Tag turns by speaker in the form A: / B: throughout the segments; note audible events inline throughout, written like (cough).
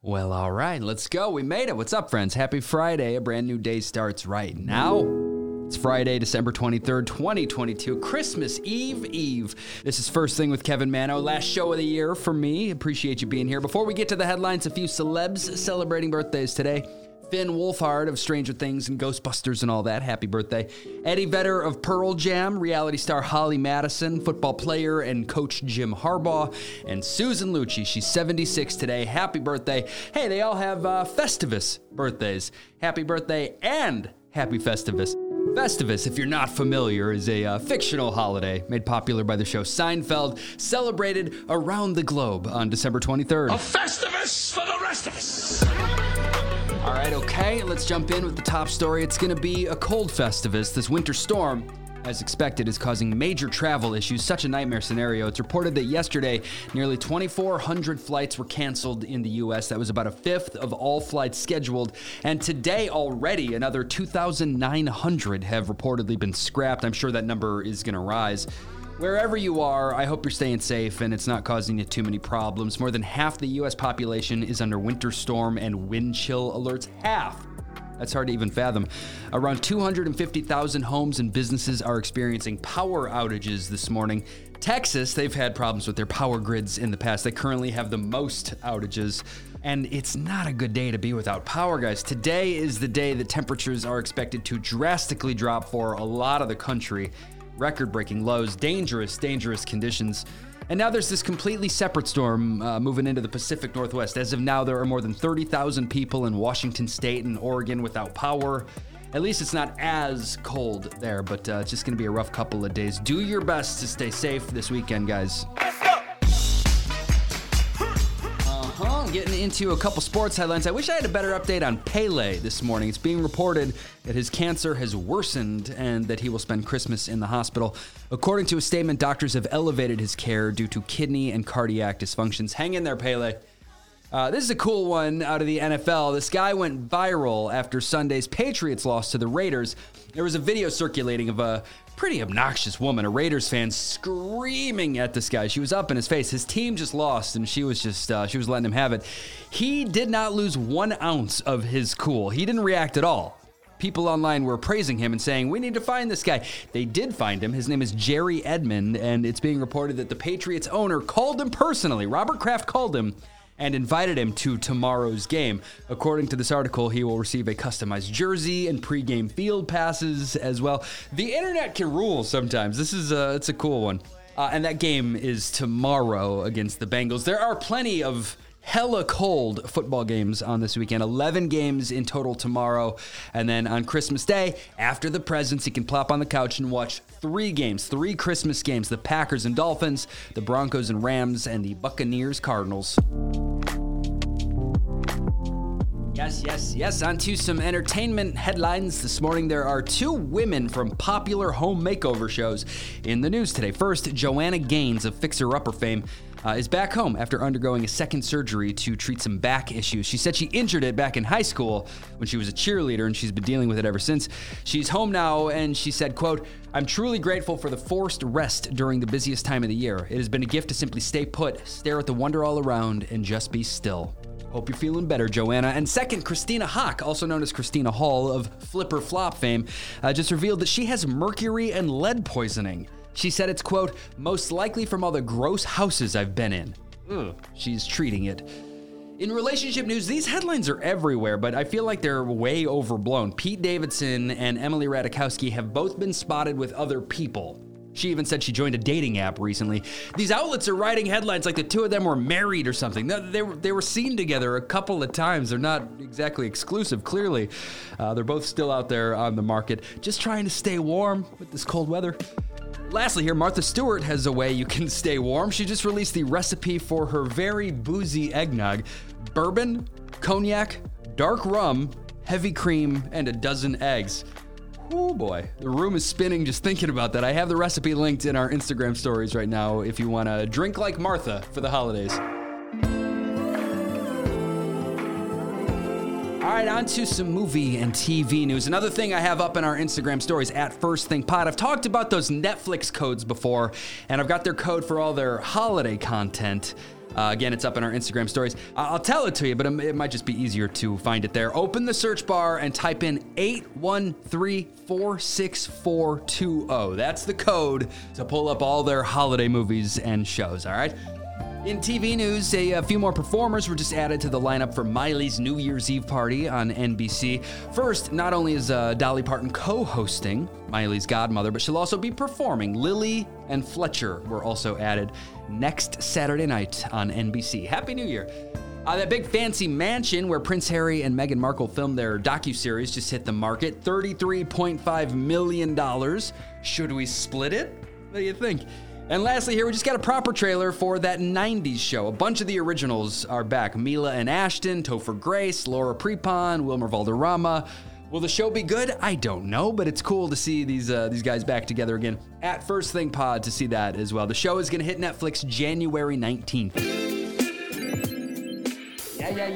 A: Well, all right, let's go. We made it. What's up, friends? Happy Friday. A brand new day starts right now. It's Friday, December 23rd, 2022, Christmas Eve Eve. This is First Thing with Kevin Manno, last show of the year for me. Appreciate you being here. Before we get to the headlines, a few celebs celebrating birthdays today. Finn Wolfhard of Stranger Things and Ghostbusters and all that. Happy birthday. Eddie Vedder of Pearl Jam, reality star Holly Madison, football player and coach Jim Harbaugh, and Susan Lucci. She's 76 today. Happy birthday. Hey, they all have uh, Festivus birthdays. Happy birthday and happy Festivus. Festivus, if you're not familiar, is a uh, fictional holiday made popular by the show Seinfeld, celebrated around the globe on December 23rd.
B: A Festivus for the rest of us.
A: All right, okay, let's jump in with the top story. It's going to be a cold Festivus. This winter storm, as expected, is causing major travel issues. Such a nightmare scenario. It's reported that yesterday, nearly 2,400 flights were canceled in the U.S. That was about a fifth of all flights scheduled. And today, already, another 2,900 have reportedly been scrapped. I'm sure that number is going to rise. Wherever you are, I hope you're staying safe and it's not causing you too many problems. More than half the US population is under winter storm and wind chill alerts. Half! That's hard to even fathom. Around 250,000 homes and businesses are experiencing power outages this morning. Texas, they've had problems with their power grids in the past. They currently have the most outages. And it's not a good day to be without power, guys. Today is the day that temperatures are expected to drastically drop for a lot of the country record breaking lows, dangerous, dangerous conditions. And now there's this completely separate storm uh, moving into the Pacific Northwest. As of now, there are more than 30,000 people in Washington State and Oregon without power. At least it's not as cold there, but uh, it's just going to be a rough couple of days. Do your best to stay safe this weekend, guys. Getting into a couple sports headlines. I wish I had a better update on Pele this morning. It's being reported that his cancer has worsened and that he will spend Christmas in the hospital. According to a statement, doctors have elevated his care due to kidney and cardiac dysfunctions. Hang in there, Pele. Uh, this is a cool one out of the NFL. This guy went viral after Sunday's Patriots loss to the Raiders. There was a video circulating of a pretty obnoxious woman, a Raiders fan, screaming at this guy. She was up in his face. His team just lost, and she was just uh, she was letting him have it. He did not lose one ounce of his cool. He didn't react at all. People online were praising him and saying, We need to find this guy. They did find him. His name is Jerry Edmond, and it's being reported that the Patriots owner called him personally. Robert Kraft called him and invited him to tomorrow's game. According to this article, he will receive a customized jersey and pregame field passes as well. The internet can rule sometimes. This is a, it's a cool one. Uh, and that game is tomorrow against the Bengals. There are plenty of hella cold football games on this weekend. 11 games in total tomorrow. And then on Christmas Day, after the presents, you can plop on the couch and watch three games, three Christmas games the Packers and Dolphins, the Broncos and Rams, and the Buccaneers Cardinals. Yes, yes, yes. On to some entertainment headlines. This morning, there are two women from popular home makeover shows in the news today. First, Joanna Gaines of Fixer Upper fame uh, is back home after undergoing a second surgery to treat some back issues. She said she injured it back in high school when she was a cheerleader, and she's been dealing with it ever since. She's home now, and she said, "quote I'm truly grateful for the forced rest during the busiest time of the year. It has been a gift to simply stay put, stare at the wonder all around, and just be still." Hope you're feeling better, Joanna. And second, Christina Haack, also known as Christina Hall of Flip or Flop fame, uh, just revealed that she has mercury and lead poisoning. She said it's, quote, most likely from all the gross houses I've been in. Ugh, she's treating it. In relationship news, these headlines are everywhere, but I feel like they're way overblown. Pete Davidson and Emily Ratajkowski have both been spotted with other people. She even said she joined a dating app recently. These outlets are writing headlines like the two of them were married or something. They, they, were, they were seen together a couple of times. They're not exactly exclusive, clearly. Uh, they're both still out there on the market, just trying to stay warm with this cold weather. Lastly, here, Martha Stewart has a way you can (laughs) stay warm. She just released the recipe for her very boozy eggnog bourbon, cognac, dark rum, heavy cream, and a dozen eggs. Oh boy, the room is spinning just thinking about that. I have the recipe linked in our Instagram stories right now if you want to drink like Martha for the holidays. All right, on to some movie and TV news. Another thing I have up in our Instagram stories at First Thing Pod. I've talked about those Netflix codes before, and I've got their code for all their holiday content. Uh, again, it's up in our Instagram stories. I'll tell it to you, but it might just be easier to find it there. Open the search bar and type in 813-46420. That's the code to pull up all their holiday movies and shows, all right? In TV news, a, a, few more performers were just added to the lineup for Miley's New Year's Eve party on NBC. First, not only is uh, Dolly Parton co hosting Miley's godmother, but she'll also be performing. Lily and Fletcher were also added next Saturday night on NBC. Happy New Year! Uh, that big fancy mansion where Prince Harry and Meghan Markle filmed their docu-series just hit the market. $33.5 million. Should we split it? What do you think? And lastly, here we just got a proper trailer for that 90s show. A bunch of the originals are back Mila and Ashton, Topher Grace, Laura Prepon, Wilmer Valderrama. Will the show be good? I don't know, but it's cool to see these uh, these guys back together again. At First Thing Pod to see that as well. The show is going to hit Netflix January 19th.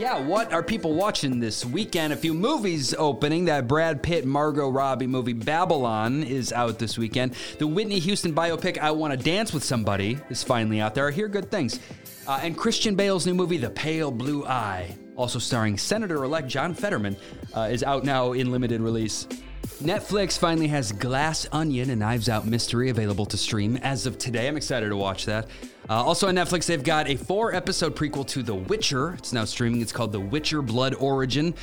A: Yeah. What are people watching this weekend? A few movies opening. That Brad Pitt, Margot Robbie movie Babylon is out this weekend. The Whitney Houston biopic I Want to Dance with Somebody is finally out there. I hear good things. Uh, and Christian Bale's new movie, The Pale Blue Eye, also starring Senator elect John Fetterman, uh, is out now in limited release. Netflix finally has Glass Onion, and Knives Out mystery available to stream as of today. I'm excited to watch that. Uh, also on Netflix, they've got a four episode prequel to The Witcher. It's now streaming. It's called The Witcher Blood Origin.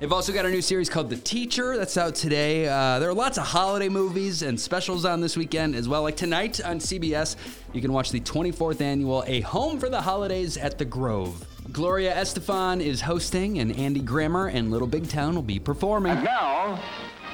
A: They've also got a new series called The Teacher that's out today. Uh, there are lots of holiday movies and specials on this weekend as well. Like tonight on CBS, you can watch the 24th annual A Home for the Holidays at the Grove. Gloria Estefan is hosting, and Andy Grammer and Little Big Town will be performing.
C: And now,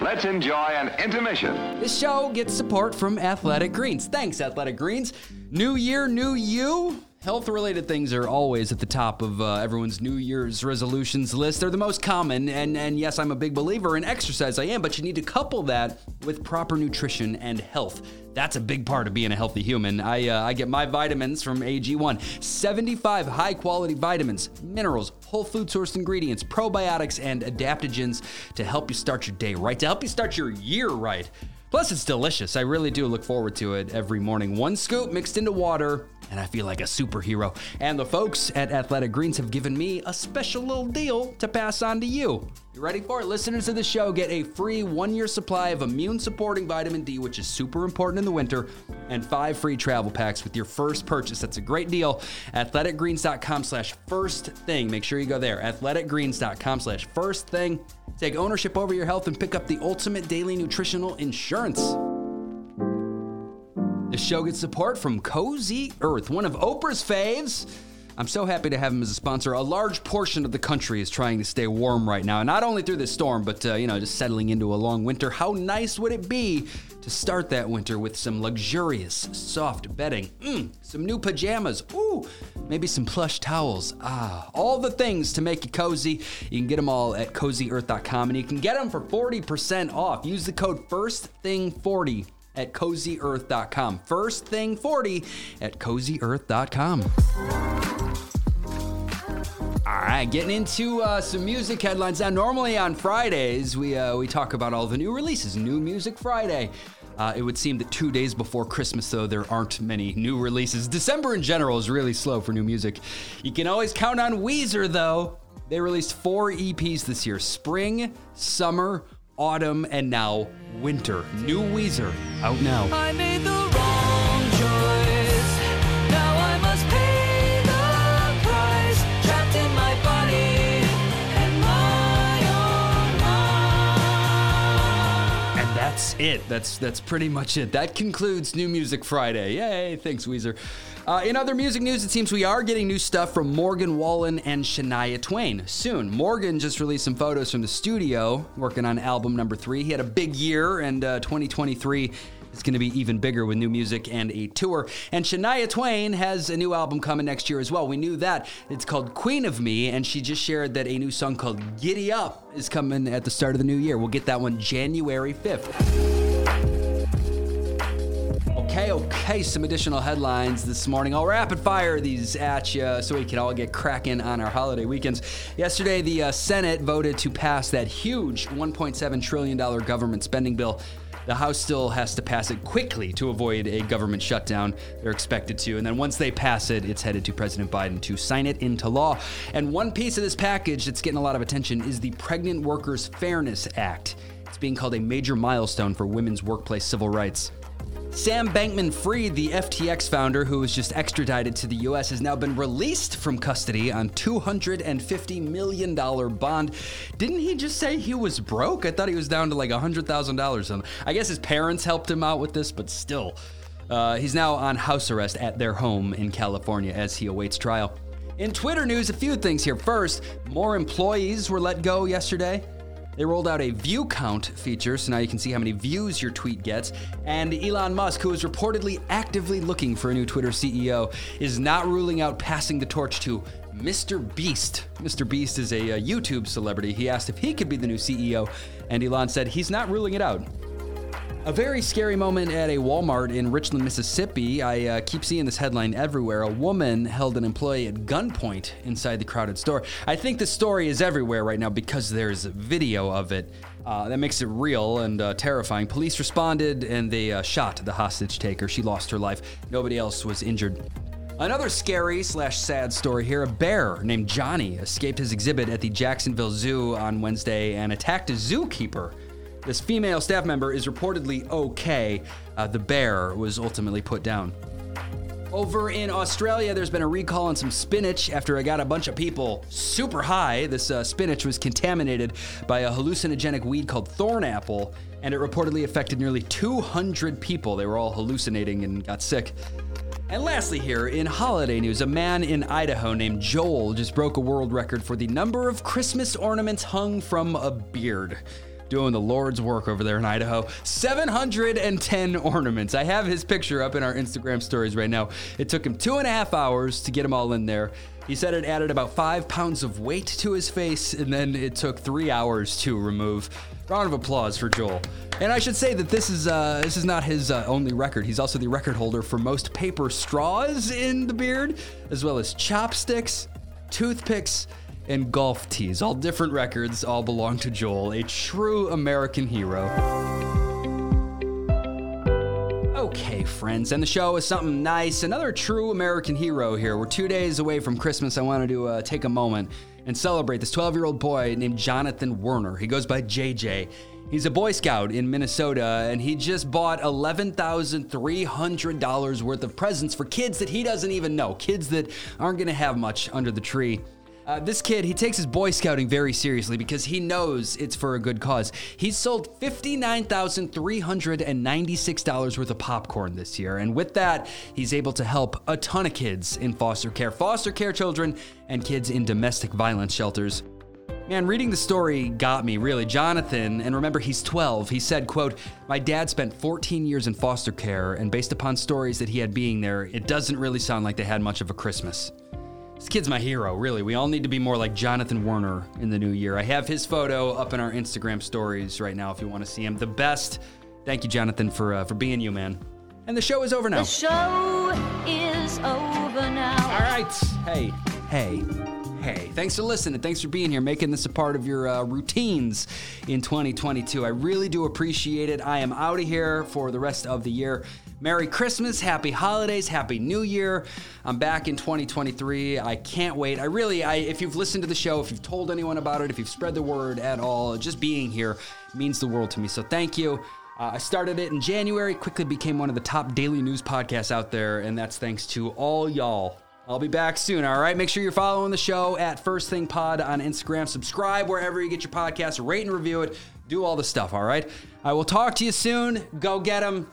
C: Let's enjoy an intermission.
A: This show gets support from Athletic Greens. Thanks, Athletic Greens. New year, new you. Health related things are always at the top of uh, everyone's New Year's resolutions list. They're the most common, and, and yes, I'm a big believer in exercise, I am, but you need to couple that with proper nutrition and health. That's a big part of being a healthy human. I, uh, I get my vitamins from AG1. 75 high quality vitamins, minerals, whole food sourced ingredients, probiotics, and adaptogens to help you start your day right, to help you start your year right. Plus, it's delicious. I really do look forward to it every morning. One scoop mixed into water, and I feel like a superhero. And the folks at Athletic Greens have given me a special little deal to pass on to you. You ready for it? Listeners of the show get a free one year supply of immune supporting vitamin D, which is super important in the winter, and five free travel packs with your first purchase. That's a great deal. Athleticgreens.com slash first thing. Make sure you go there. Athleticgreens.com slash first thing. Take ownership over your health and pick up the ultimate daily nutritional insurance. The show gets support from Cozy Earth, one of Oprah's faves. I'm so happy to have him as a sponsor. A large portion of the country is trying to stay warm right now, not only through this storm, but uh, you know, just settling into a long winter. How nice would it be to start that winter with some luxurious, soft bedding, mm, some new pajamas, ooh, maybe some plush towels. Ah, all the things to make you cozy. You can get them all at cozyearth.com, and you can get them for 40% off. Use the code FIRSTTHING40 at cozyearth.com. First thing 40 at cozyearth.com. All right, getting into uh, some music headlines now. Normally on Fridays, we uh, we talk about all the new releases, New Music Friday. Uh, it would seem that two days before Christmas, though, there aren't many new releases. December in general is really slow for new music. You can always count on Weezer, though. They released four EPs this year spring, summer, autumn, and now winter. New Weezer out now.
D: I made the wrong choice. Now I must pay the price. Trapped in my body and my own mind.
A: And that's it. That's that's pretty much it. That concludes New Music Friday. Yay! Thanks, Weezer. Uh, in other music news, it seems we are getting new stuff from Morgan Wallen and Shania Twain soon. Morgan just released some photos from the studio working on album number three. He had a big year, and uh, 2023 is going to be even bigger with new music and a tour. And Shania Twain has a new album coming next year as well. We knew that. It's called Queen of Me, and she just shared that a new song called Giddy Up is coming at the start of the new year. We'll get that one January 5th. Okay, okay, some additional headlines this morning. I'll rapid fire these at you so we can all get cracking on our holiday weekends. Yesterday, the uh, Senate voted to pass that huge $1.7 trillion government spending bill. The House still has to pass it quickly to avoid a government shutdown. They're expected to. And then once they pass it, it's headed to President Biden to sign it into law. And one piece of this package that's getting a lot of attention is the Pregnant Workers Fairness Act. It's being called a major milestone for women's workplace civil rights. Sam Bankman Fried, the FTX founder who was just extradited to the US, has now been released from custody on $250 million bond. Didn't he just say he was broke? I thought he was down to like $100,000. I guess his parents helped him out with this, but still. Uh, he's now on house arrest at their home in California as he awaits trial. In Twitter news, a few things here. First, more employees were let go yesterday. They rolled out a view count feature, so now you can see how many views your tweet gets. And Elon Musk, who is reportedly actively looking for a new Twitter CEO, is not ruling out passing the torch to Mr. Beast. Mr. Beast is a, a YouTube celebrity. He asked if he could be the new CEO, and Elon said he's not ruling it out. A very scary moment at a Walmart in Richland, Mississippi. I uh, keep seeing this headline everywhere. A woman held an employee at gunpoint inside the crowded store. I think the story is everywhere right now because there's video of it. Uh, that makes it real and uh, terrifying. Police responded and they uh, shot the hostage taker. She lost her life. Nobody else was injured. Another scary slash sad story here. A bear named Johnny escaped his exhibit at the Jacksonville Zoo on Wednesday and attacked a zookeeper. This female staff member is reportedly okay. Uh, the bear was ultimately put down. Over in Australia, there's been a recall on some spinach after I got a bunch of people super high. This uh, spinach was contaminated by a hallucinogenic weed called thorn apple, and it reportedly affected nearly 200 people. They were all hallucinating and got sick. And lastly, here in holiday news, a man in Idaho named Joel just broke a world record for the number of Christmas ornaments hung from a beard doing the Lord's work over there in Idaho. 710 ornaments. I have his picture up in our Instagram stories right now. It took him two and a half hours to get them all in there. He said it added about five pounds of weight to his face, and then it took three hours to remove. Round of applause for Joel. And I should say that this is uh, this is not his uh, only record. He's also the record holder for most paper straws in the beard, as well as chopsticks, toothpicks, and golf tees. All different records, all belong to Joel, a true American hero. Okay, friends, and the show is something nice. Another true American hero here. We're two days away from Christmas. I wanted to uh, take a moment and celebrate this 12 year old boy named Jonathan Werner. He goes by JJ. He's a Boy Scout in Minnesota, and he just bought $11,300 worth of presents for kids that he doesn't even know, kids that aren't gonna have much under the tree. Uh, this kid, he takes his Boy Scouting very seriously because he knows it's for a good cause. He's sold $59,396 worth of popcorn this year, and with that, he's able to help a ton of kids in foster care, foster care children, and kids in domestic violence shelters. Man, reading the story got me really. Jonathan, and remember he's 12, he said, quote, My dad spent 14 years in foster care, and based upon stories that he had being there, it doesn't really sound like they had much of a Christmas. This kid's my hero, really. We all need to be more like Jonathan Werner in the new year. I have his photo up in our Instagram stories right now if you want to see him. The best. Thank you, Jonathan, for uh, for being you, man. And the show is over now.
E: The show is over now.
A: All right. Hey, hey, hey. Thanks for listening. Thanks for being here, making this a part of your uh, routines in 2022. I really do appreciate it. I am out of here for the rest of the year. Merry Christmas, Happy Holidays, Happy New Year. I'm back in 2023. I can't wait. I really, I, if you've listened to the show, if you've told anyone about it, if you've spread the word at all, just being here means the world to me. So thank you. Uh, I started it in January, quickly became one of the top daily news podcasts out there, and that's thanks to all y'all. I'll be back soon, all right? Make sure you're following the show at First Thing Pod on Instagram. Subscribe wherever you get your podcast, rate and review it, do all the stuff, all right? I will talk to you soon. Go get them.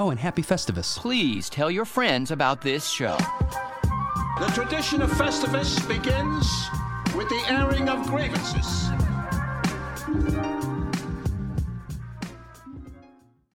A: Oh, and happy Festivus.
F: Please tell your friends about this show.
B: The tradition of Festivus begins with the airing of grievances.